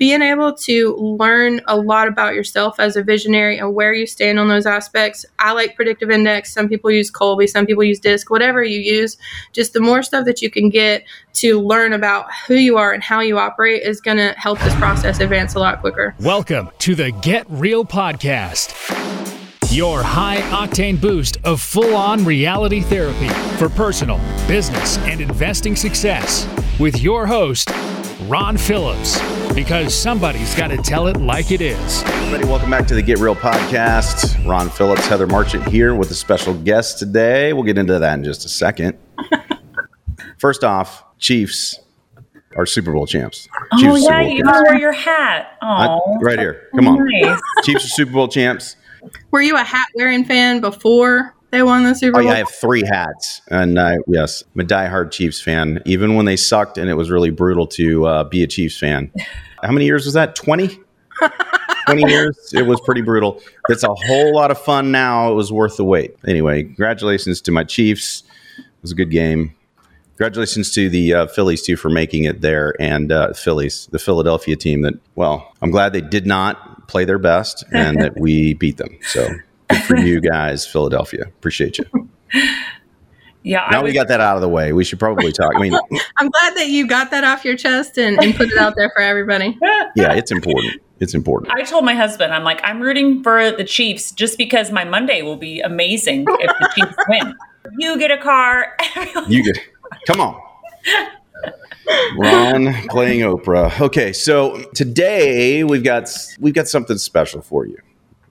being able to learn a lot about yourself as a visionary and where you stand on those aspects. I like predictive index. Some people use Kolbe, some people use DISC, whatever you use. Just the more stuff that you can get to learn about who you are and how you operate is going to help this process advance a lot quicker. Welcome to the Get Real Podcast. Your high octane boost of full on reality therapy for personal, business, and investing success with your host, Ron Phillips, because somebody's got to tell it like it is. Everybody, welcome back to the Get Real podcast. Ron Phillips, Heather Marchant here with a special guest today. We'll get into that in just a second. First off, Chiefs are Super Bowl champs. Oh, Chiefs oh, yeah, you champs. wear your hat. Oh, right here. Come on. Nice. Chiefs are Super Bowl champs. Were you a hat wearing fan before they won the Super Bowl? Oh, yeah, I have three hats. And uh, yes, I'm a diehard Chiefs fan, even when they sucked and it was really brutal to uh, be a Chiefs fan. How many years was that? 20? 20 years. It was pretty brutal. It's a whole lot of fun now. It was worth the wait. Anyway, congratulations to my Chiefs. It was a good game. Congratulations to the uh, Phillies too for making it there, and uh, Phillies, the Philadelphia team. That well, I'm glad they did not play their best and that we beat them. So for you guys, Philadelphia. Appreciate you. Yeah. Now we got that out of the way. We should probably talk. I mean, I'm glad that you got that off your chest and, and put it out there for everybody. yeah, it's important. It's important. I told my husband, I'm like, I'm rooting for the Chiefs just because my Monday will be amazing if the Chiefs win. You get a car. you get. Come on. Ron playing Oprah. Okay, so today we've got we've got something special for you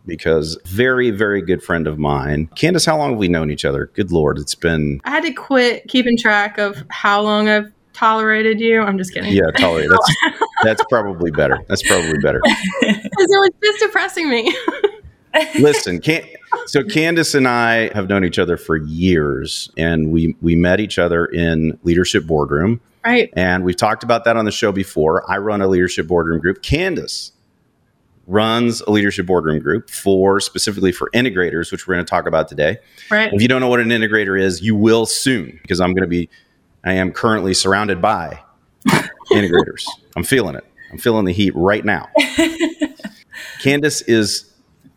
because very very good friend of mine, Candace. How long have we known each other? Good lord, it's been. I had to quit keeping track of how long I've tolerated you. I'm just kidding. Yeah, tolerate. That's that's probably better. That's probably better. Because it was just depressing me. Listen, can so Candace and I have known each other for years, and we we met each other in leadership boardroom. Right. And we've talked about that on the show before. I run a leadership boardroom group. Candace runs a leadership boardroom group for specifically for integrators, which we're going to talk about today. Right. If you don't know what an integrator is, you will soon because I'm going to be, I am currently surrounded by integrators. I'm feeling it. I'm feeling the heat right now. Candace is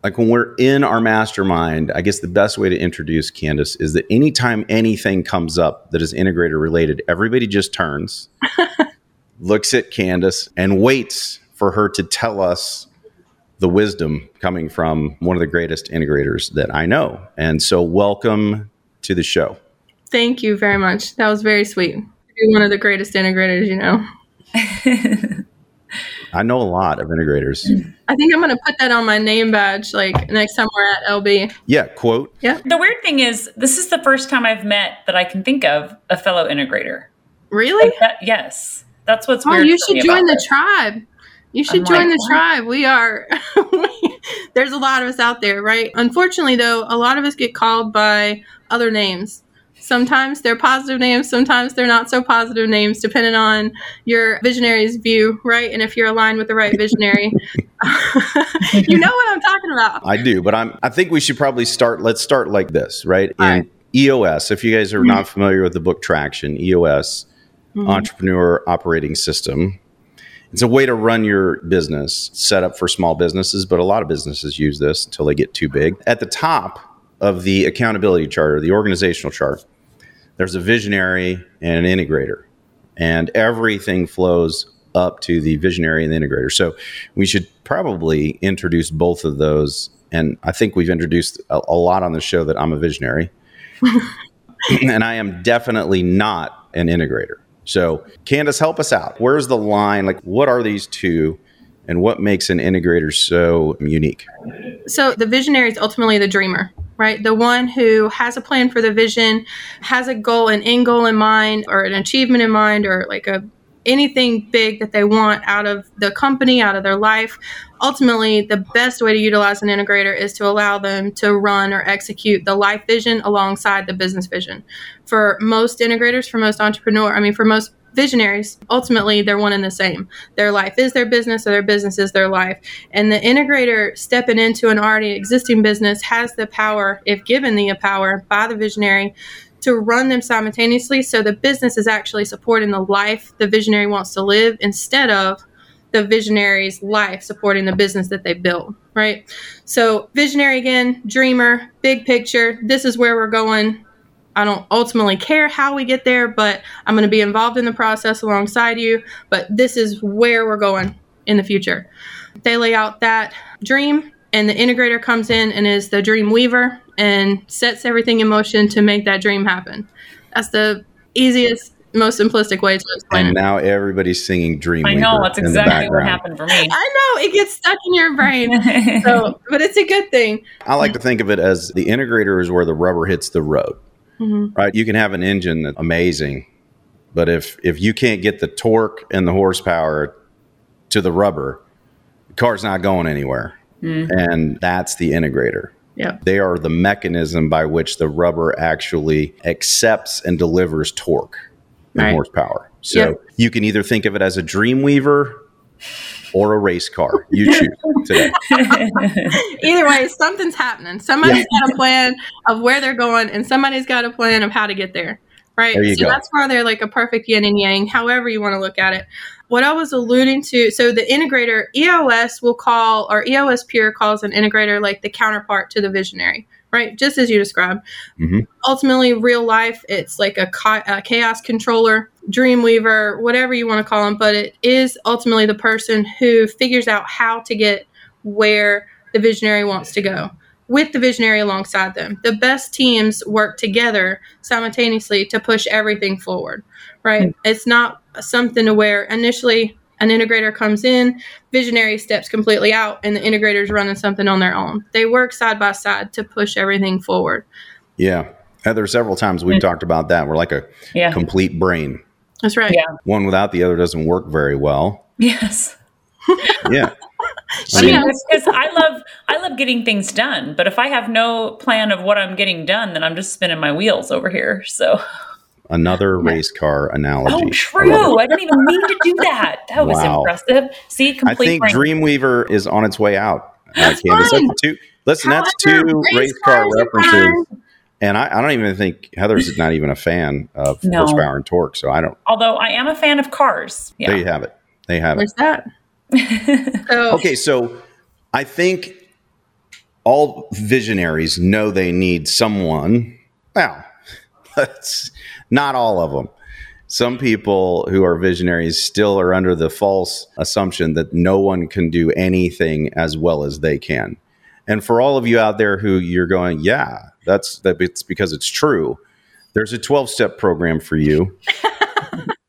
like when we're in our mastermind, I guess the best way to introduce Candace is that anytime anything comes up that is integrator related, everybody just turns, looks at Candace, and waits for her to tell us the wisdom coming from one of the greatest integrators that I know. And so, welcome to the show. Thank you very much. That was very sweet. You're one of the greatest integrators, you know. I know a lot of integrators. I think I'm going to put that on my name badge like next time we're at LB. Yeah, quote. Yeah. The weird thing is, this is the first time I've met that I can think of a fellow integrator. Really? Like that, yes. That's what's oh, weird. you should join the tribe. You should I'm join like, the what? tribe. We are, there's a lot of us out there, right? Unfortunately, though, a lot of us get called by other names. Sometimes they're positive names, sometimes they're not so positive names, depending on your visionary's view, right? And if you're aligned with the right visionary, you know what I'm talking about. I do, but I'm. I think we should probably start. Let's start like this, right? All right. EOS. If you guys are mm-hmm. not familiar with the book Traction, EOS, mm-hmm. Entrepreneur Operating System. It's a way to run your business, set up for small businesses, but a lot of businesses use this until they get too big. At the top of the accountability chart or the organizational chart, there's a visionary and an integrator, and everything flows up to the visionary and the integrator. So we should probably introduce both of those. And I think we've introduced a, a lot on the show that I'm a visionary, and I am definitely not an integrator. So, Candace, help us out. Where's the line? Like, what are these two? and what makes an integrator so unique? So, the visionary is ultimately the dreamer, right? The one who has a plan for the vision, has a goal, an end goal in mind, or an achievement in mind, or like a anything big that they want out of the company, out of their life. Ultimately, the best way to utilize an integrator is to allow them to run or execute the life vision alongside the business vision. For most integrators, for most entrepreneur, I mean, for most visionaries, ultimately they're one and the same. Their life is their business or their business is their life. And the integrator stepping into an already existing business has the power, if given the power by the visionary, to run them simultaneously so the business is actually supporting the life the visionary wants to live instead of the visionary's life supporting the business that they built, right? So, visionary again, dreamer, big picture. This is where we're going. I don't ultimately care how we get there, but I'm going to be involved in the process alongside you. But this is where we're going in the future. They lay out that dream, and the integrator comes in and is the dream weaver and sets everything in motion to make that dream happen. That's the easiest, most simplistic way to explain And it. now everybody's singing Dream. I know that's exactly what happened for me. I know it gets stuck in your brain. So, but it's a good thing. I like to think of it as the integrator is where the rubber hits the road. Mhm. Right? You can have an engine that's amazing, but if if you can't get the torque and the horsepower to the rubber, the car's not going anywhere. And that's the integrator. Yeah. They are the mechanism by which the rubber actually accepts and delivers torque and Right. horsepower. So Yep. you can either think of it as a dream weaver or a race car. You choose today. Either way, something's happening. Somebody's got a plan of where they're going, and somebody's got a plan of how to get there. Right. There so go. that's why they're like a perfect yin and yang, however you want to look at it. What I was alluding to, so the integrator, EOS will call, or EOS Pure calls an integrator like the counterpart to the visionary, right? Just as you described. Mhm. Ultimately, real life, it's like a, a chaos controller, dreamweaver, whatever you want to call them, but it is ultimately the person who figures out how to get where the visionary wants to go with the visionary alongside them. The best teams work together simultaneously to push everything forward, right? Hmm. It's not something to where initially an integrator comes in, visionary steps completely out, and the integrator's running something on their own. They work side by side to push everything forward. Yeah. Heather, several times we've hmm. talked about that. We're like a yeah. complete brain. That's right. Yeah. One without the other doesn't work very well. Yes. Yeah. I Yeah. mean, because I love I love getting things done, but if I have no plan of what I'm getting done, then I'm just spinning my wheels over here. So, Another race car analogy. oh, I love it. true. I, didn't even mean to do that. That was Wow. impressive. See, I think brain. Dreamweaver is on its way out. Uh, Candace. fine. That's two, listen, that's two race race car cars are references. And I, I don't even think Heather's not even a fan of No. horsepower and torque. So I don't. Although I am a fan of cars. There you have it. There you have it. There's that. So, Okay, so I think all visionaries know they need someone. Well, that's not all of them. Some people who are visionaries still are under the false assumption that no one can do anything as well as they can. And for all of you out there who you're going, yeah, that's that it's because it's true. There's a 12 step program for you.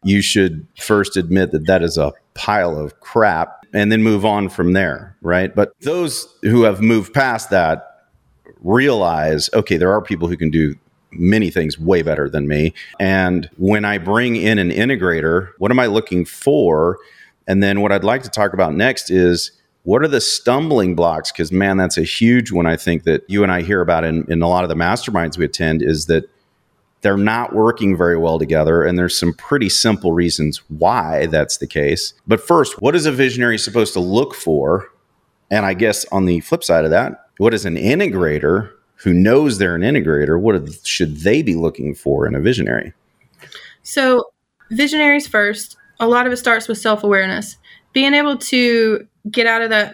you should first admit that that is a pile of crap and then move on from there, right? But those who have moved past that realize, okay, there are people who can do many things way better than me. And when I bring in an integrator, what am I looking for? And then what I'd like to talk about next is what are the stumbling blocks? Because, man, that's a huge one I think that you and I hear about in, in a lot of the masterminds we attend is that they're not working very well together. And there's some pretty simple reasons why that's the case. But first, what is a visionary supposed to look for? And I guess on the flip side of that, what is an integrator who knows they're an integrator? What should they be looking for in a visionary? So, visionaries first, a lot of it starts with self awareness. Being able to get out of that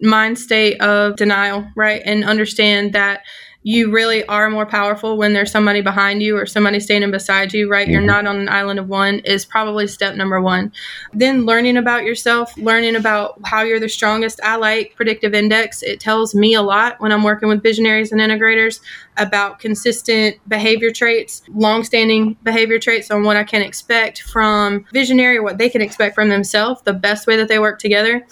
mind state of denial, right? And understand that you really are more powerful when there's somebody behind you or somebody standing beside you, right? You're Mhm. not on an island of one is probably step number one. Then learning about yourself, learning about how you're the strongest. I like predictive index. It tells me a lot when I'm working with visionaries and integrators about consistent behavior traits, long-standing behavior traits on what I can expect from visionary what they can expect from themselves, the best way that they work together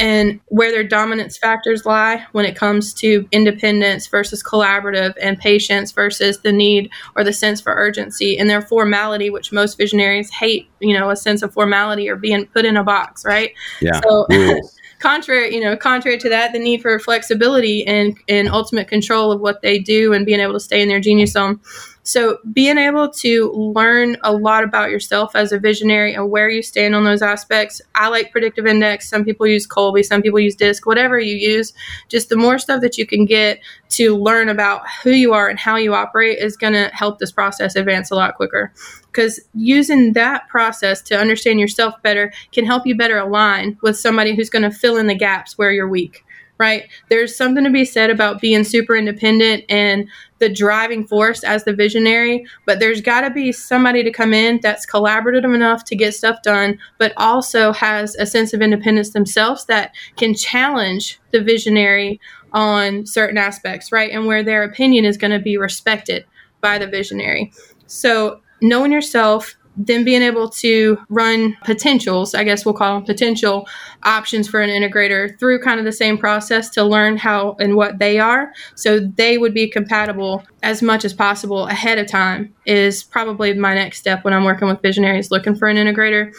and where their dominance factors lie when it comes to independence versus collaborative and patience versus the need or the sense for urgency and their formality which most visionaries hate you know a sense of formality or being put in a box right Yeah. so contrary you know contrary to that the need for flexibility and and ultimate control of what they do and being able to stay in their genius zone So, being able to learn a lot about yourself as a visionary and where you stand on those aspects. I like predictive index. Some people use Kolbe, some people use DISC, whatever you use. Just the more stuff that you can get to learn about who you are and how you operate is going to help this process advance a lot quicker because using that process to understand yourself better can help you better align with somebody who's going to fill in the gaps where you're weak right? There's something to be said about being super independent and the driving force as the visionary but there's got to be somebody to come in that's collaborative enough to get stuff done but also has a sense of independence themselves that can challenge the visionary on certain aspects right? And where their opinion is going to be respected by the visionary. So knowing yourself, then being able to run potentials, I guess we'll call them potential options for an integrator through kind of the same process to learn how and what they are. So they would be compatible as much as possible ahead of time is probably my next step when I'm working with visionaries looking for an integrator.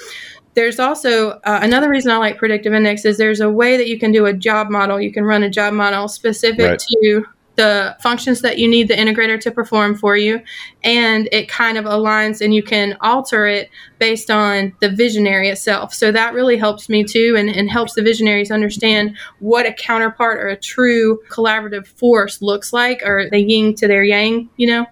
There's also uh, another reason I like predictive index is there's a way that you can do a job model. You can run a job model specific right. to the functions that you need the integrator to perform for you. And it kind of aligns and you can alter it based on the visionary itself so that really helps me too and, and helps the visionaries understand what a counterpart or a true collaborative force looks like or the yin to their yang you know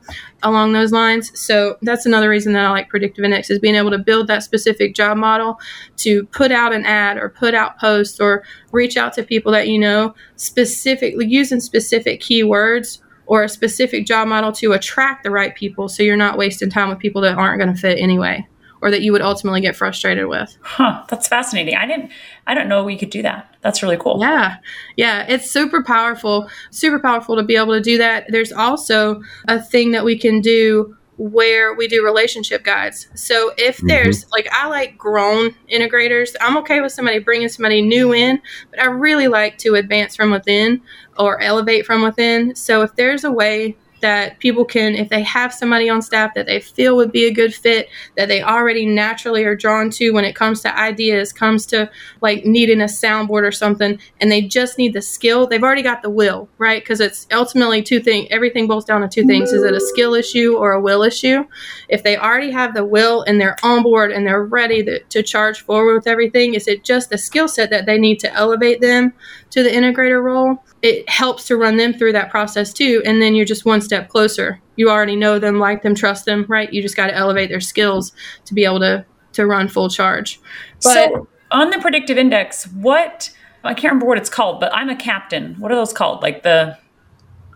along those lines. So that's another reason that I like predictive index is being able to build that specific job model to put out an ad or put out posts or reach out to people that you know specifically using specific keywords or a specific job model to attract the right people so you're not wasting time with people that aren't going to fit anyway or that you would ultimately get frustrated with. Huh, that's fascinating. I didn't I don't know we could do that. That's really cool. Yeah. Yeah, it's super powerful. Super powerful to be able to do that. There's also a thing that we can do where we do relationship guides. So if mm-hmm. there's like I like grown integrators, I'm okay with somebody bringing somebody new in, but I really like to advance from within or elevate from within. So if there's a way that people can, if they have somebody on staff that they feel would be a good fit, that they already naturally are drawn to when it comes to ideas, comes to like needing a soundboard or something, and they just need the skill, they've already got the will, right? Because it's ultimately two things, everything boils down to two things. Is it a skill issue or a will issue? If they already have the will and they're on board and they're ready to, to charge forward with everything, is it just the skill set that they need to elevate them to the integrator role? It helps to run them through that process too. And then you're just one step closer. You already know them, like them, trust them, right? You just got to elevate their skills to be able to to run full charge. But so on the predictive index, what I can't remember what it's called, but I'm a captain. What are those called? Like the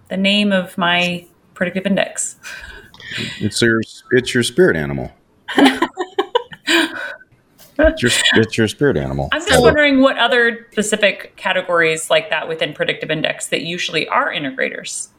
the name of my predictive index. It's your it's your spirit animal. It's, your, it's your spirit animal. I'm just wondering what other specific categories like that within predictive index that usually are integrators.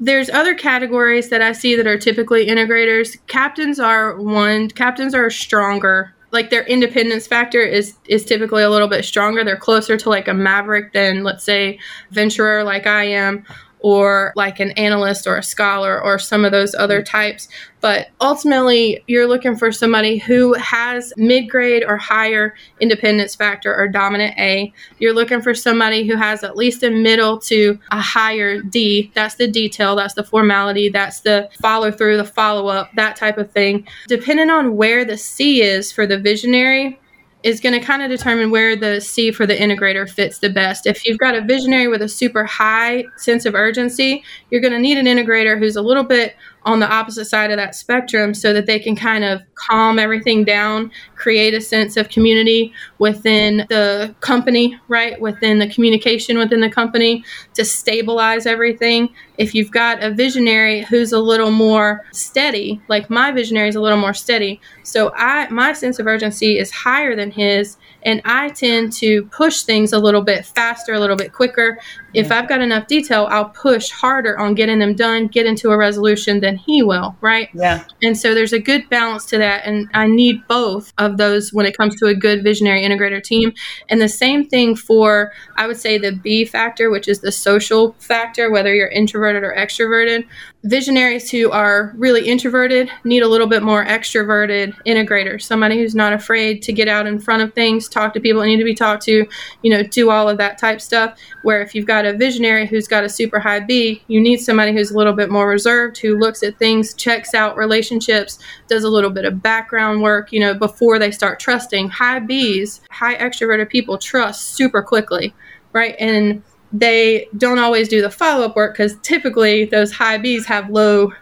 There's other categories that I see that are typically integrators. Captains are one. Captains are stronger. Like their independence factor is is typically a little bit stronger. They're closer to like a maverick than let's say venturer like I am or like an analyst or a scholar or some of those other types. But ultimately, you're looking for somebody who has mid grade or higher independence factor or dominant A. You're looking for somebody who has at least a middle to a higher D. That's the detail, that's the formality, that's the follow through, the follow up, that type of thing. Depending on where the C is for the visionary, is going to kind of determine where the C for the integrator fits the best. If you've got a visionary with a super high sense of urgency, you're going to need an integrator who's a little bit on the opposite side of that spectrum so that they can kind of calm everything down, create a sense of community within the company, right? Within the communication within the company to stabilize everything. If you've got a visionary who's a little more steady, like my visionary is a little more steady. So I my sense of urgency is higher than his and I tend to push things a little bit faster, a little bit quicker. Yeah. If I've got enough detail, I'll push harder on getting them done, get into a resolution than he will, right? Yeah. And so there's a good balance to that. And I need both of those when it comes to a good visionary integrator team. And the same thing for, I would say, the B factor, which is the social factor, whether you're introverted or extroverted visionaries who are really introverted need a little bit more extroverted integrators somebody who's not afraid to get out in front of things to talk to people that need to be talked to, you know, do all of that type stuff. Where if you've got a visionary who's got a super high B, you need somebody who's a little bit more reserved, who looks at things, checks out relationships, does a little bit of background work, you know, before they start trusting. High Bs, high extroverted people trust super quickly, right? And they don't always do the follow up work because typically those high Bs have low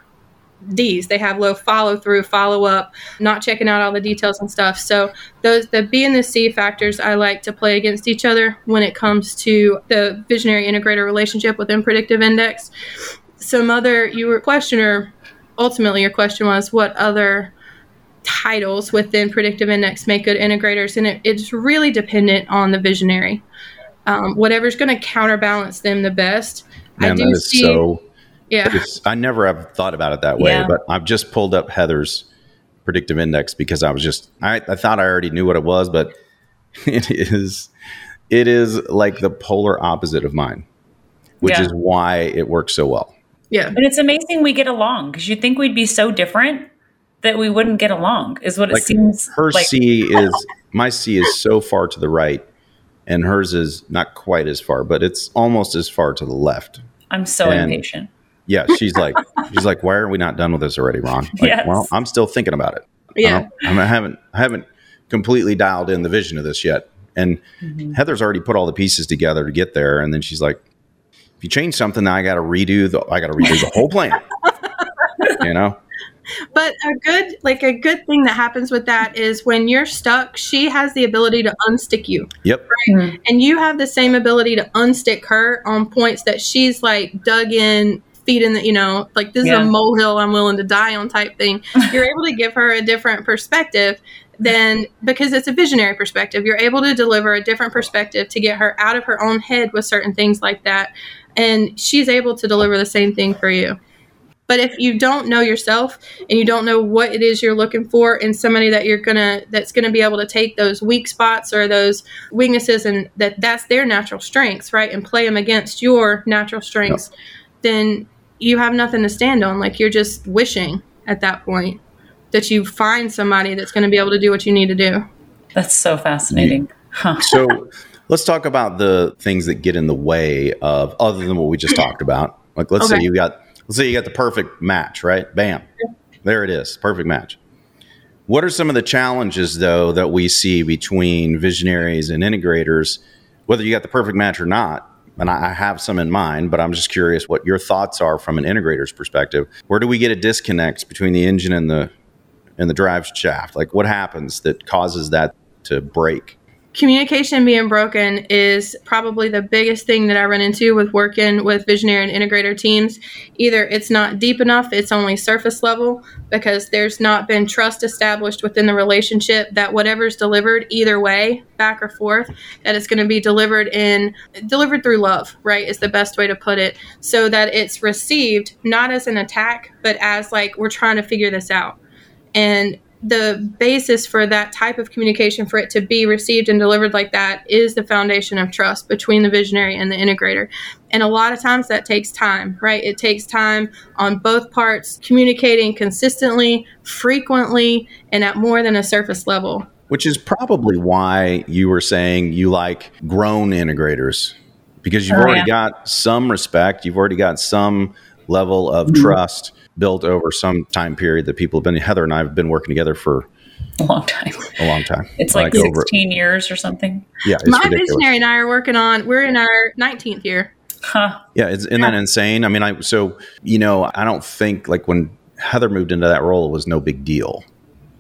D's. They have low follow through, follow up, not checking out all the details and stuff. So those the B and the C factors I like to play against each other when it comes to the visionary integrator relationship within predictive index. Some other you were questioner ultimately your question was what other titles within predictive index make good integrators and it, it's really dependent on the visionary um, whatever's going to counterbalance them the best Man, i do that is see so. Yeah It's, I never have thought about it that way, Yeah. but I've just pulled up Heather's predictive index because I was just I, I thought I already knew what it was, but it is it is like the polar opposite of mine, which Yeah. is why it works so well. yeah And it's amazing we get along because you think we'd be so different that we wouldn't get along, is what it seems her like. C is my C is so far to the right, and hers is not quite as far, but it's almost as far to the left. I'm so and- impatient. Yeah, she's like she's like, why are we not done with this already, Ron? Like, Yes. well, I'm still thinking about it. I yeah don't- I, mean, I haven't I haven't completely dialed in the vision of this yet. And Mm-hmm. Heather's already put all the pieces together to get there, and then she's like, "If you change something, I got to redo the I got to redo the whole plan." you know, But a good like a good thing that happens with that is when you're stuck, she has the ability to unstick you. yep, And you have the same ability to unstick her on points that she's like dug in, feet in the you know, like this Yeah. is a molehill I'm willing to die on type thing. You're able to give her a different perspective than because it's a visionary perspective. You're able to deliver a different perspective to get her out of her own head with certain things like that. And she's able to deliver the same thing for you. But if you don't know yourself and you don't know what it is you're looking for in somebody that you're gonna that's gonna be able to take those weak spots or those weaknesses and that that's their natural strengths, right, and play them against your natural strengths, then you have nothing to stand on. Like you're just wishing at that point that you find somebody that's going to be able to do what you need to do. That's so fascinating. Huh. So let's talk about the things that get in the way of other than what we just talked about. Like let's say you got let's say you got the perfect match, right? Bam. There it is. Perfect match. What are some of the challenges though that we see between visionaries and integrators, whether you got the perfect match or not? And I have some in mind, but I'm just curious what your thoughts are from an integrator's perspective. Where do we get a disconnect between the engine and the and the drive shaft? Like what happens that causes that to break? Communication being broken is probably the biggest thing that I run into with working with visionary and integrator teams. Either it's not deep enough, it's only surface level because there's not been trust established within the relationship that whatever's delivered either way, back or forth, that it's going to be delivered in delivered through love, right? Is the best way to put it. So that it's received not as an attack, but as like we're trying to figure this out. And the basis for that type of communication, for it to be received and delivered like that, is the foundation of trust between the visionary and the integrator. And a lot of times that takes time, right? It takes time on both parts, communicating consistently, frequently, and at more than a surface level. Which is probably why you were saying you like grown integrators because you've Oh, already yeah. got some respect, you've already got some level of Mm-hmm. trust built over some time period that people have been. Heather and I have been working together for A long time. a long time. It's like, over- 16 years or something. yeah, it's My ridiculous. visionary and I are working on, we're in our 19th year. Huh. Yeah, it's, isn't that insane? I mean, I so you know, I don't think like when Heather moved into that role, it was no big deal.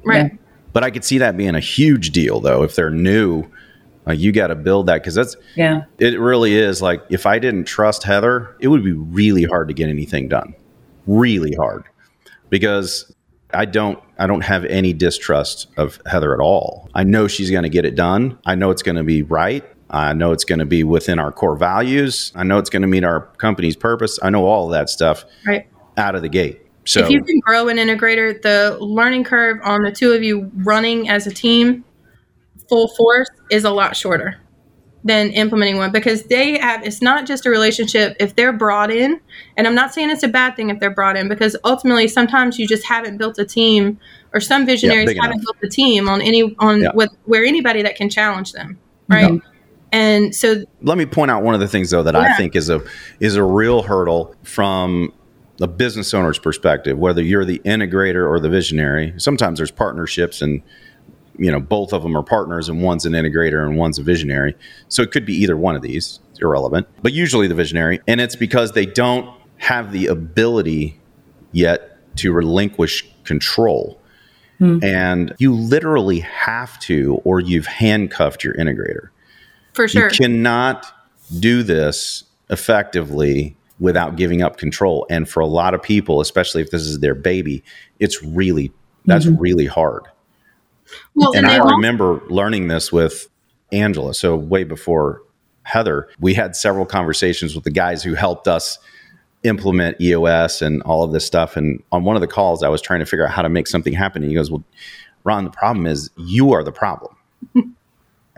Right. But I could see that being a huge deal, though, if they're new. Like you got to build that because that's Yeah. it. Really is like if I didn't trust Heather, it would be really hard to get anything done. Really hard because I don't I don't have any distrust of Heather at all. I know she's going to get it done. I know it's going to be right. I know it's going to be within our core values. I know it's going to meet our company's purpose. I know all of that stuff Right. out of the gate. So if you can grow an integrator, the learning curve on the two of you running as a team full force is a lot shorter. Than implementing one because they have it's not just a relationship if they're brought in and i'm not saying it's a bad thing if they're brought in because ultimately sometimes you just haven't built a team or some visionaries big haven't enough. built a team on any on Yeah. with where anybody that can challenge them right and so let me point out one of the things though that I think is a is a real hurdle from a business owner's perspective, whether you're the integrator or the visionary. Sometimes there's partnerships and you know both of them are partners and one's an integrator and one's a visionary. So it could be either one of these. It's irrelevant. But usually the visionary and it's because they don't have the ability yet to relinquish control. Hmm. And you literally have to or you've handcuffed your integrator for sure you cannot do this effectively without giving up control. And for a lot of people, especially if this is their baby, it's really that's mm-hmm. really hard. Well And I remember learning this with Angela. So way before Heather, we had several conversations with the guys who helped us implement EOS and all of this stuff. And on one of the calls, I was trying to figure out how to make something happen. And he goes, "Well, Ron, the problem is you are the problem."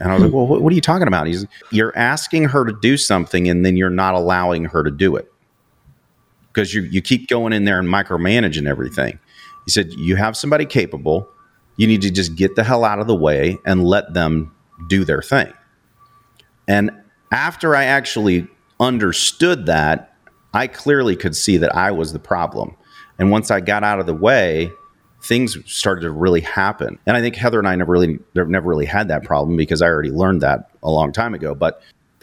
And I was like, well, what, what are you talking about? He's, you're asking her to do something and then you're not allowing her to do it because you, you keep going in there and micromanaging everything. He said, you have somebody capable. You need to just get the hell out of the way and let them do their thing. And after I actually understood that, I clearly could see that I was the problem. And once I got out of the way, things started to really happen. And I think Heather and I never really never really had that problem because I already learned that a long time ago. But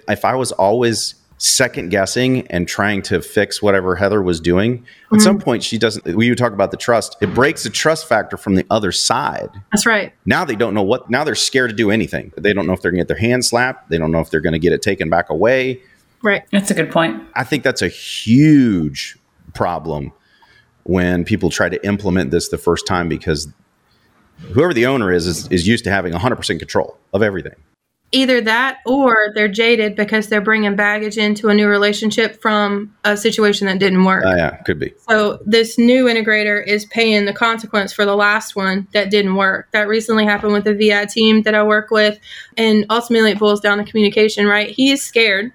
if I was always second guessing and trying to fix whatever Heather was doing, at some mm-hmm. point she doesn't We would talk about the trust, it breaks the trust factor from the other side. that's right Now they don't know what now they're scared to do anything. They don't know if they're gonna get their hand slapped. They don't know if they're gonna get it taken back away. right That's a good point. I think that's a huge problem when people try to implement this the first time because whoever the owner is is, is used to having 100% control of everything. Either that or they're jaded because they're bringing baggage into a new relationship from a situation that didn't work Uh, yeah, could be. So this new integrator is paying the consequence for the last one that didn't work. That recently happened with the VI team that I work with. And ultimately it boils down to communication, right? He is scared.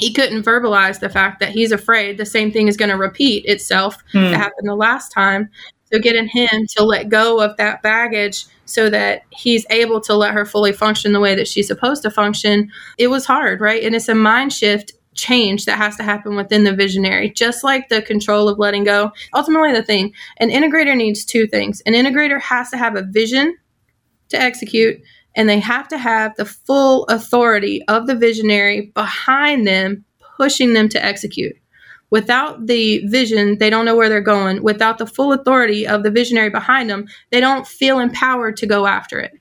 He couldn't verbalize the fact that he's afraid the same thing is going to repeat itself that happened the last time. So getting him to let go of that baggage so that he's able to let her fully function the way that she's supposed to function, it was hard, right? And it's a mind shift change that has to happen within the visionary, just like the control of letting go. Ultimately, the thing an integrator needs two things an integrator has to have a vision to execute, and they have to have the full authority of the visionary behind them, pushing them to execute. Without the vision, they don't know where they're going. Without the full authority of the visionary behind them, they don't feel empowered to go after it.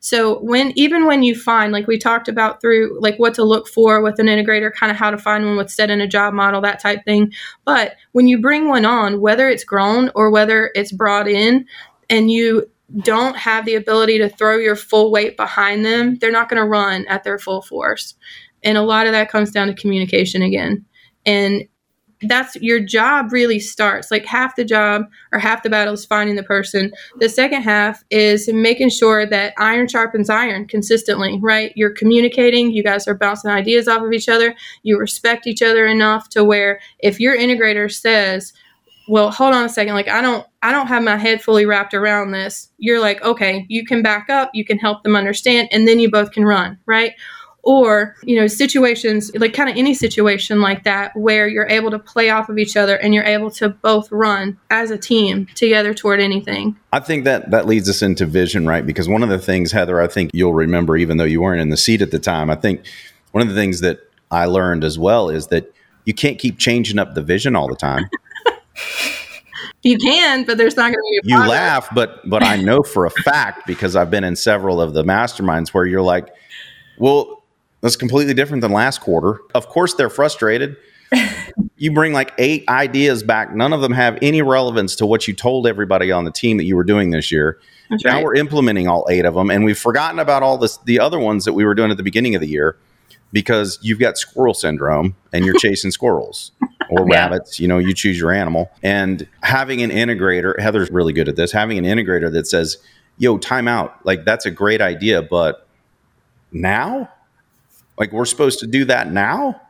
So when even when you find like we talked about through like what to look for with an integrator, kind of how to find one with set in a job model, that type thing. But when you bring one on, whether it's grown or whether it's brought in, and you don't have the ability to throw your full weight behind them, they're not going to run at their full force. And a lot of that comes down to communication again. And that's your job really starts like half the job or half the battle is finding the person. The second half is making sure that iron sharpens iron consistently right? You're communicating you guys are bouncing ideas off of each other you respect each other enough to where if your integrator says well hold on a second like i don't i don't have my head fully wrapped around this you're like okay you can back up you can help them understand and then you both can run right or you know situations like kind of any situation like that where you're able to play off of each other and you're able to both run as a team together toward anything I think that that leads us into vision, right? Because one of the things, Heather, I think you'll remember, even though you weren't in the seat at the time, I think one of the things that I learned as well is that you can't keep changing up the vision all the time. you can but there's not going to be a you laugh, but but I know for a fact because I've been in several of the masterminds where you're like, well, that's completely different than last quarter. Of course, they're frustrated. you bring like eight ideas back. None of them have any relevance to what you told everybody on the team that you were doing this year. That's now right. we're implementing all eight of them, and we've forgotten about all this, the other ones that we were doing at the beginning of the year because you've got squirrel syndrome and you're chasing squirrels or Yeah. rabbits. You know, you choose your animal. And having an integrator, Heather's really good at this, having an integrator that says, yo, time out. Like, that's a great idea, but now? Like we're supposed to do that now?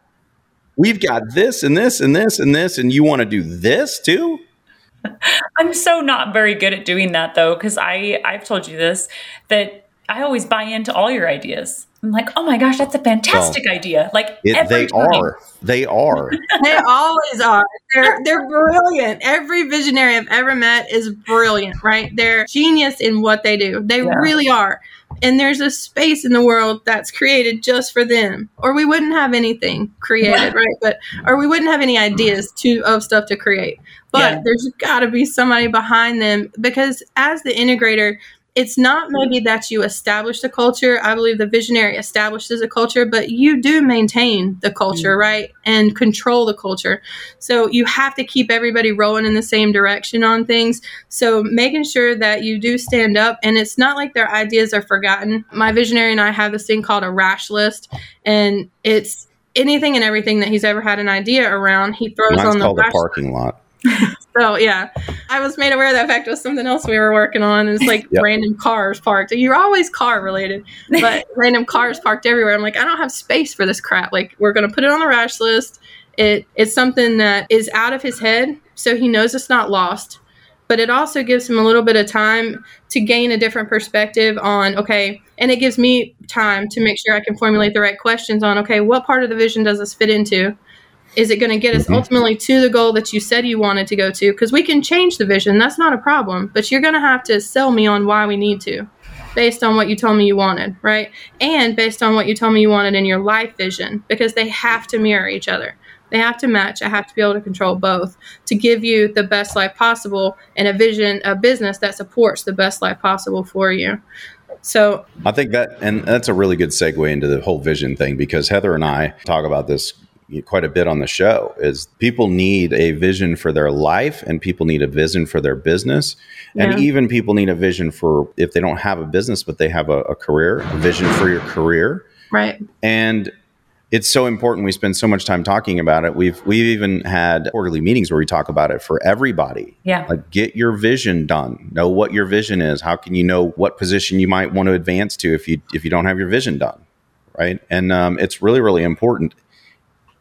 We've got this and this and this and this, and you want to do this too? I'm so not very good at doing that though, because I I've told you this that I always buy into all your ideas. I'm like, oh my gosh, that's a fantastic well, idea. Like it, they time. are, they are, they always are. They're they're brilliant. Every visionary I've ever met is brilliant, right? They're genius in what they do. They yeah. really are. And there's a space in the world that's created just for them, or we wouldn't have anything created, right? But or we wouldn't have any ideas to of stuff to create. But yeah. there's got to be somebody behind them because as the integrator, it's not maybe that you establish the culture. I believe the visionary establishes a culture, but you do maintain the culture, mm-hmm. right? And control the culture. So you have to keep everybody rolling in the same direction on things. So making sure that you do stand up and it's not like their ideas are forgotten. My visionary and I have this thing called a rash list, and it's anything and everything that he's ever had an idea around, he throws Mine's on the, the parking lot. so yeah, I was made aware of that fact was something else we were working on. It's like yep. random cars parked. You're always car related, but random cars parked everywhere. I'm like, I don't have space for this crap. Like we're gonna put it on the rash list. It it's something that is out of his head, so he knows it's not lost. But it also gives him a little bit of time to gain a different perspective on okay, and it gives me time to make sure I can formulate the right questions on okay, what part of the vision does this fit into? Is it going to get us mm-hmm. ultimately to the goal that you said you wanted to go to? Because we can change the vision. That's not a problem. But you're going to have to sell me on why we need to based on what you told me you wanted, right? And based on what you told me you wanted in your life vision, because they have to mirror each other. They have to match. I have to be able to control both to give you the best life possible and a vision, a business that supports the best life possible for you. So I think that, and that's a really good segue into the whole vision thing because Heather and I talk about this quite a bit on the show is people need a vision for their life and people need a vision for their business. Yeah. and even people need a vision for if they don't have a business but they have a, a career a vision for your career. Right. And it's so important we spend so much time talking about it. We've we've even had quarterly meetings where we talk about it for everybody. Yeah. Like get your vision done. Know what your vision is. How can you know what position you might want to advance to if you if you don't have your vision done? Right? And um, it's really really important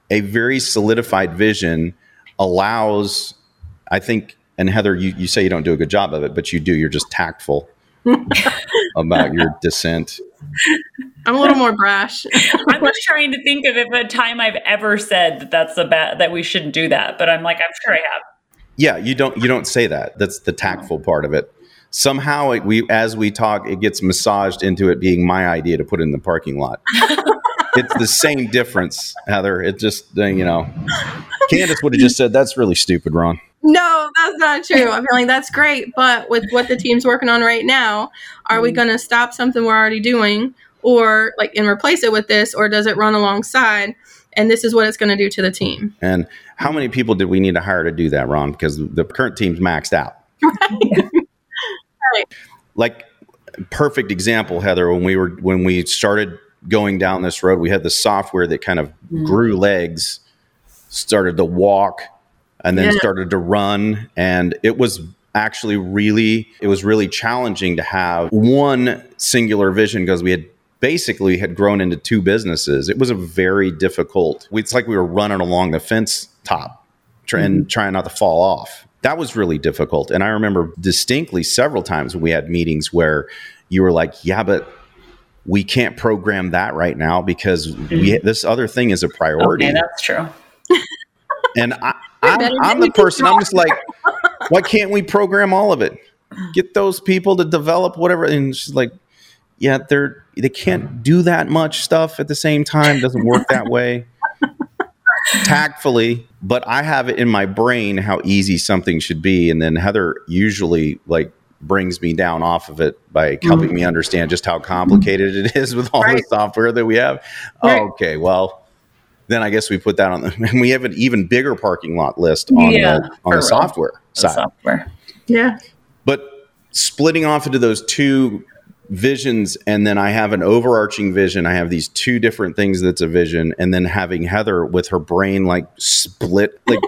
a very solidified vision allows, I think, and Heather, you, you say you don't do a good job of it, but you do. You're just tactful about your dissent. I'm a little more brash. I'm just trying to think of if a time I've ever said that that's a bad that we shouldn't do that, but I'm like, I'm sure I have. Yeah, you don't you don't say that. That's the tactful part of it. Somehow, it, we as we talk, it gets massaged into it being my idea to put in the parking lot it's the same difference, Heather. It just, uh, you know, Candace would have just said, that's really stupid, Ron. No, that's not true. I'm feeling that's great. But with what the team's working on right now, are we mm. going to stop something we're already doing or like and replace it with this, or does it run alongside? And this is what it's going to do to the team. And how many people did we need to hire to do that, Ron? Because the current team's maxed out. Right. right. Like perfect example, Heather, when we were when we started going down this road. We had the software that kind of mm. grew legs, started to walk, and then yeah. started to run. And it was actually really, it was really challenging to have one singular vision because we had basically had grown into two businesses. It was a very difficult. It's like we were running along the fence top, trying mm. trying not to fall off. That was really difficult. And I remember distinctly several times when we had meetings where you were like, "Yeah, but we can't program that right now because mm-hmm. this other thing is a priority. Okay, that's true. And I, I'm, I'm the person. I'm just like, why can't we program all of it? Get those people to develop whatever. And she's like, yeah, they're they can't do that much stuff at the same time. It doesn't work that way. Tactfully, but I have it in my brain how easy something should be, and then Heather usually like brings me down off of it by helping mm-hmm. me understand just how complicated it is with all right. the software that we have. Right. Oh, okay, well, then I guess we put that on the, and we have an even bigger parking lot list on yeah, the on the software the side. Software. Yeah. But splitting off into those two visions and then I have an overarching vision. I have these two different things that's a vision and then having Heather with her brain like split like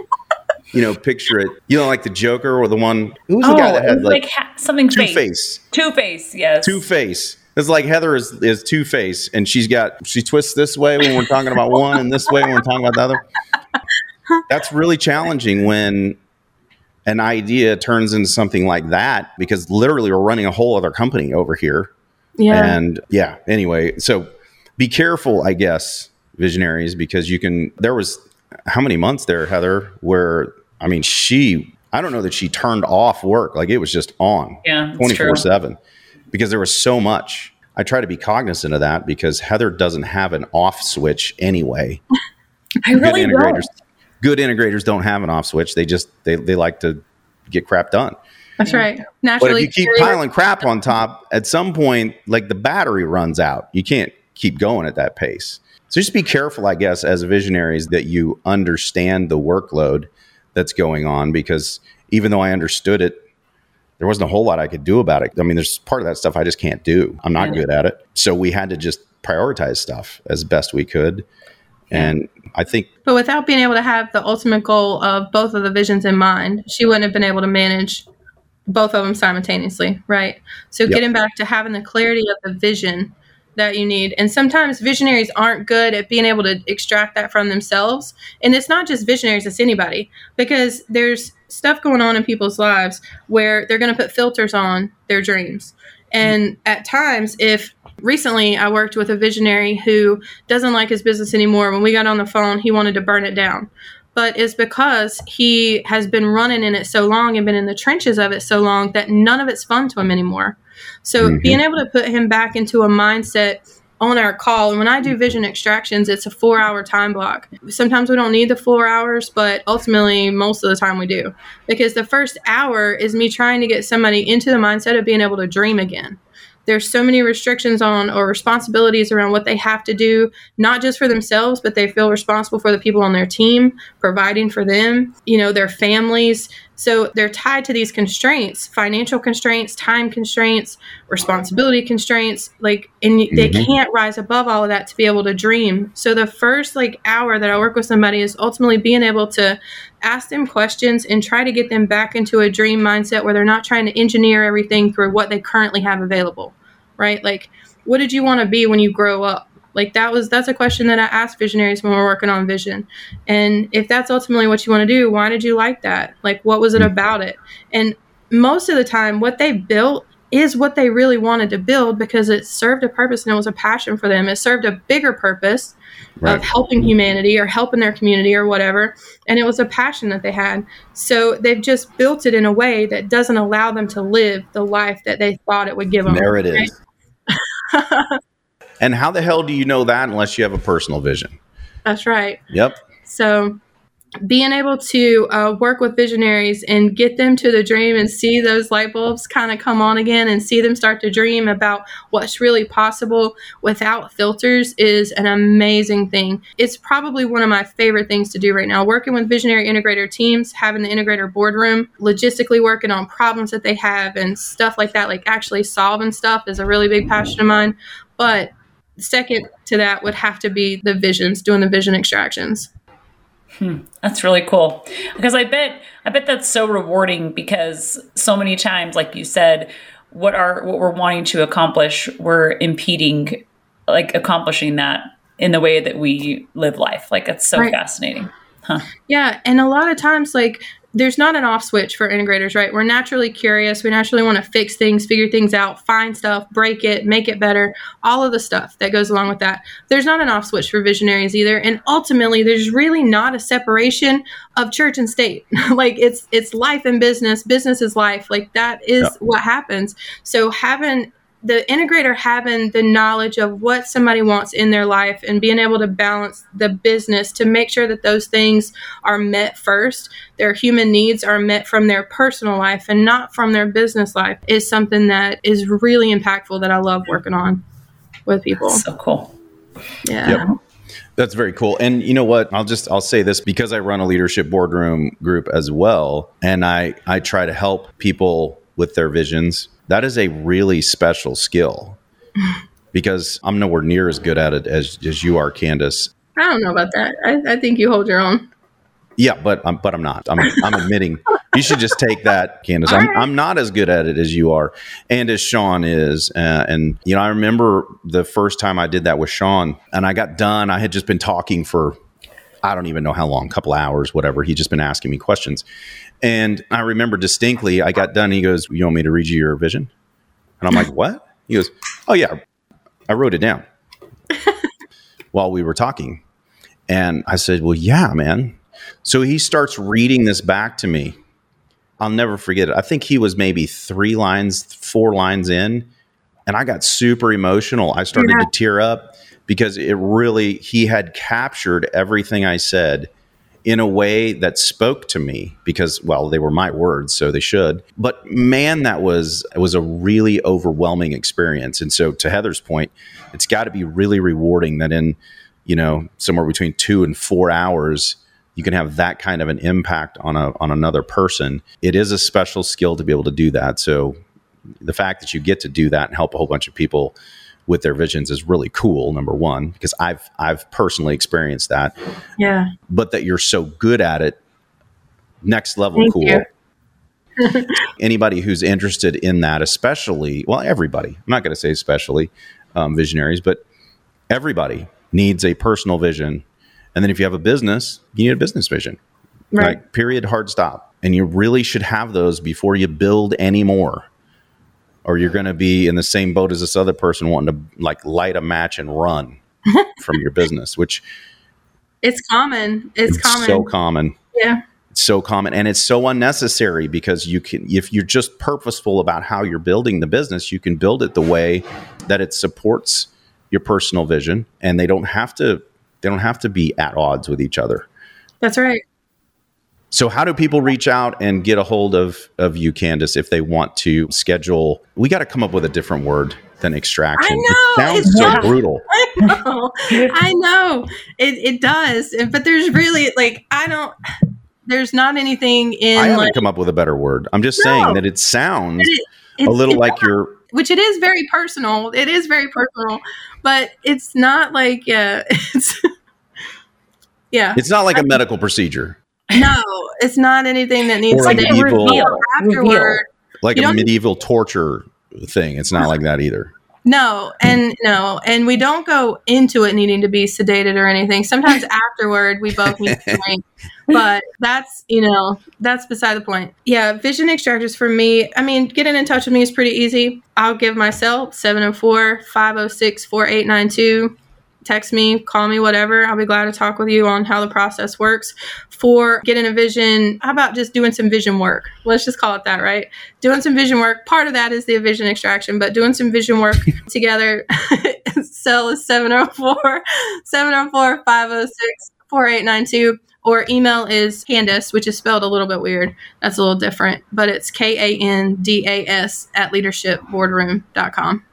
you know, picture it. You know, like the Joker or the one. Who was the oh, guy that had like, like ha- something Two Face? Two Face, yes. Two Face. it's like Heather is is two face, and she's got she twists this way when we're talking about one, and this way when we're talking about the other. That's really challenging when an idea turns into something like that because literally we're running a whole other company over here. Yeah. And yeah, anyway, so be careful, I guess, visionaries, because you can. There was how many months there, Heather, where I mean, she. I don't know that she turned off work. Like it was just on Yeah, 24 7 because there was so much. I try to be cognizant of that because Heather doesn't have an off switch anyway. I really good don't. integrators good integrators don't have an off switch. They just they, they like to get crap done. That's right. Naturally. But Naturally, if you keep piling crap on top, at some point, like the battery runs out. You can't keep going at that pace. So just be careful, I guess, as visionaries that you understand the workload that's going on because even though I understood it, there wasn't a whole lot I could do about it. I mean, there's part of that stuff I just can't do. I'm not good at it. So we had to just prioritize stuff as best we could. And I think But without being able to have the ultimate goal of both of the visions in mind, she wouldn't have been able to manage both of them simultaneously, right? So Yep. getting back to having the clarity of the vision that you need. And sometimes visionaries aren't good at being able to extract that from themselves. And it's not just visionaries, it's anybody because there's stuff going on in people's lives where they're going to put filters on their dreams. And at times, if recently I worked with a visionary who doesn't like his business anymore, when we got on the phone, he wanted to burn it down. But it's because he has been running in it so long and been in the trenches of it so long that none of it's fun to him anymore. So Mhm. being able to put him back into a mindset on our call, and when I do vision extractions, it's a four hour time block. Sometimes we don't need the four hours, but ultimately, most of the time we do. Because the first hour is me trying to get somebody into the mindset of being able to dream again there's so many restrictions on or responsibilities around what they have to do not just for themselves but they feel responsible for the people on their team providing for them you know their families. So they're tied to these constraints financial constraints time constraints responsibility constraints like and they Mhm. can't rise above all of that to be able to dream. So the first like hour that i work with somebody is ultimately being able to ask them questions and try to get them back into a dream mindset where they're not trying to engineer everything through what they currently have available right like what did you want to be when you grow up like that was that's a question that i ask visionaries when we're working on vision and if that's ultimately what you want to do why did you like that like what was it mm-hmm. about it and most of the time what they built is what they really wanted to build because it served a purpose and it was a passion for them it served a bigger purpose Right. of helping humanity or helping their community or whatever. And it was a passion that they had. So they've just built it in a way that doesn't allow them to live the life that they thought it would give them. there it is. and how the hell do you know that unless you have a personal vision? That's right. Yep. So being able to uh, work with visionaries and get them to the dream and see those light bulbs kind of come on again and see them start to dream about what's really possible without filters is an amazing thing. It's probably one of my favorite things to do right now. Working with visionary integrator teams, having the integrator boardroom, logistically working on problems that they have and stuff like that, like actually solving stuff is a really big passion of mine. But second to that would have to be the visions, doing the vision extractions. Hmm, that's really cool. Because I bet I bet that's so rewarding because so many times, like you said, what are what we're wanting to accomplish, we're impeding like accomplishing that in the way that we live life. Like it's so Right. fascinating. Yeah, and a lot of times, like, there's not an off switch for integrators, right? We're naturally curious. We naturally want to fix things, figure things out, find stuff, break it, make it better, all of the stuff that goes along with that. There's not an off switch for visionaries either. And ultimately, there's really not a separation of church and state. like it's it's life and business, business is life. Like that is Yeah. what happens. So having the integrator having the knowledge of what somebody wants in their life and being able to balance the business to make sure that those things are met first, their human needs are met from their personal life and not from their business life is something that is really impactful that I love working on with people. So cool. Yeah. Yep. That's very cool. And you know what? I'll just I'll say this because I run a leadership boardroom group as well and I I try to help people with their visions. That is a really special skill. Because I'm nowhere near as good at it as, as you are, Kandas. I don't know about that. I, I think you hold your own. Yeah, but I'm but I'm not. I'm I'm admitting you should just take that, Kandas. I'm, I'm not as good at it as you are, and as Sean is. Uh, and you know, I remember the first time I did that with Sean, and I got done. I had just been talking for I don't even know how long, a couple hours, whatever. He'd just been asking me questions, and I remember distinctly. I got done. He goes, "You want me to read you your vision?" And I'm like, "What?" He goes, "Oh yeah, I wrote it down while we were talking." And I said, Well, yeah, man. So he starts reading this back to me. I'll never forget it. I think he was maybe three lines, four lines in, and I got super emotional. I started yeah. to tear up because it really, he had captured everything I said in a way that spoke to me because well they were my words so they should. But man that was was a really overwhelming experience. And so to heather's point it's got to be really rewarding that in you know somewhere between two and four hours you can have that kind of an impact on a on another person. It is a special skill to be able to do that. So the fact that you get to do that and help a whole bunch of people with their visions is really cool number one because i've i've personally experienced that yeah but that you're so good at it next level Thank cool anybody who's interested in that especially well everybody i'm not going to say especially um, visionaries but everybody needs a personal vision. And then if you have a business, you need a business vision. Right. Like, period, hard stop. And you really should have those before you build any more. Or you're going to be in the same boat as this other person wanting to like light a match and run from your business, which it's common. It's, it's common. So common. Yeah. It's so common and it's so unnecessary because you can if you're just purposeful about how you're building the business, you can build it the way that it supports your personal vision and they don't have to they don't have to be at odds with each other that's right so how do people reach out and get a hold of of you kandas if they want to schedule we got to come up with a different word than extraction I know, it sounds so not, brutal i know i know it, it does but there's really like i don't there's not anything in i haven't like, come up with a better word i'm just no, saying that it sounds it, a little like you're which it is very personal. It is very personal, but it's not like yeah, uh, it's yeah. It's not like a medical procedure. No, it's not anything that needs like to be revealed afterward. Like a medieval torture thing. It's not like that either. No, and no, and we don't go into it needing to be sedated or anything. Sometimes afterward, we both need to drink, but that's you know that's beside the point. Yeah, vision extractors for me. I mean, getting in touch with me is pretty easy. I'll give myself 704 506 4892 text me, call me, whatever. I'll be glad to talk with you on how the process works for getting a vision. How about just doing some vision work? Let's just call it that, right? Doing some vision work. Part of that is the vision extraction, but doing some vision work together. Cell is 704 704 506 4892 or email is Kandas, which is spelled a little bit weird. That's a little different, but it's K A N D A S at leadershipboardroom.com.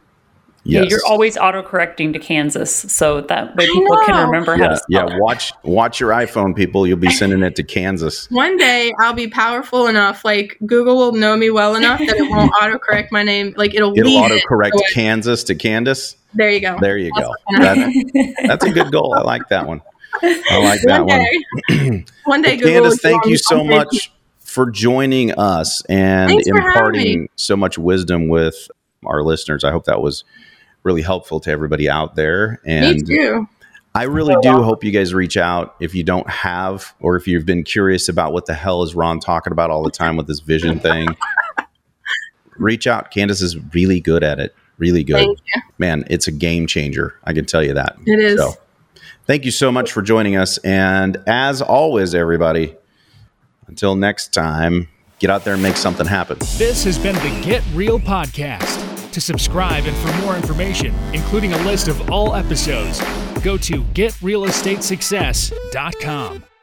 Yes. Yeah, you're always autocorrecting to Kansas, so that way people can remember yeah, how to spell Yeah, watch watch your iPhone, people. You'll be sending it to Kansas. One day I'll be powerful enough, like Google will know me well enough that it won't autocorrect my name. Like it'll it'll autocorrect it Kansas to Kandas. There you go. There you go. That, that's a good goal. I like that one. I like that one. Day. one day, well, Kandas, thank you so much for joining us and imparting so much wisdom with our listeners. I hope that was really helpful to everybody out there. And Me too. I really do hope you guys reach out if you don't have, or if you've been curious about what the hell is Ron talking about all the time with this vision thing. reach out. Kandas is really good at it. Really good. Man, it's a game changer. I can tell you that. It is. So, thank you so much for joining us. And as always, everybody, until next time, get out there and make something happen. This has been the Get Real Podcast. To subscribe and for more information, including a list of all episodes, go to getrealestatesuccess.com.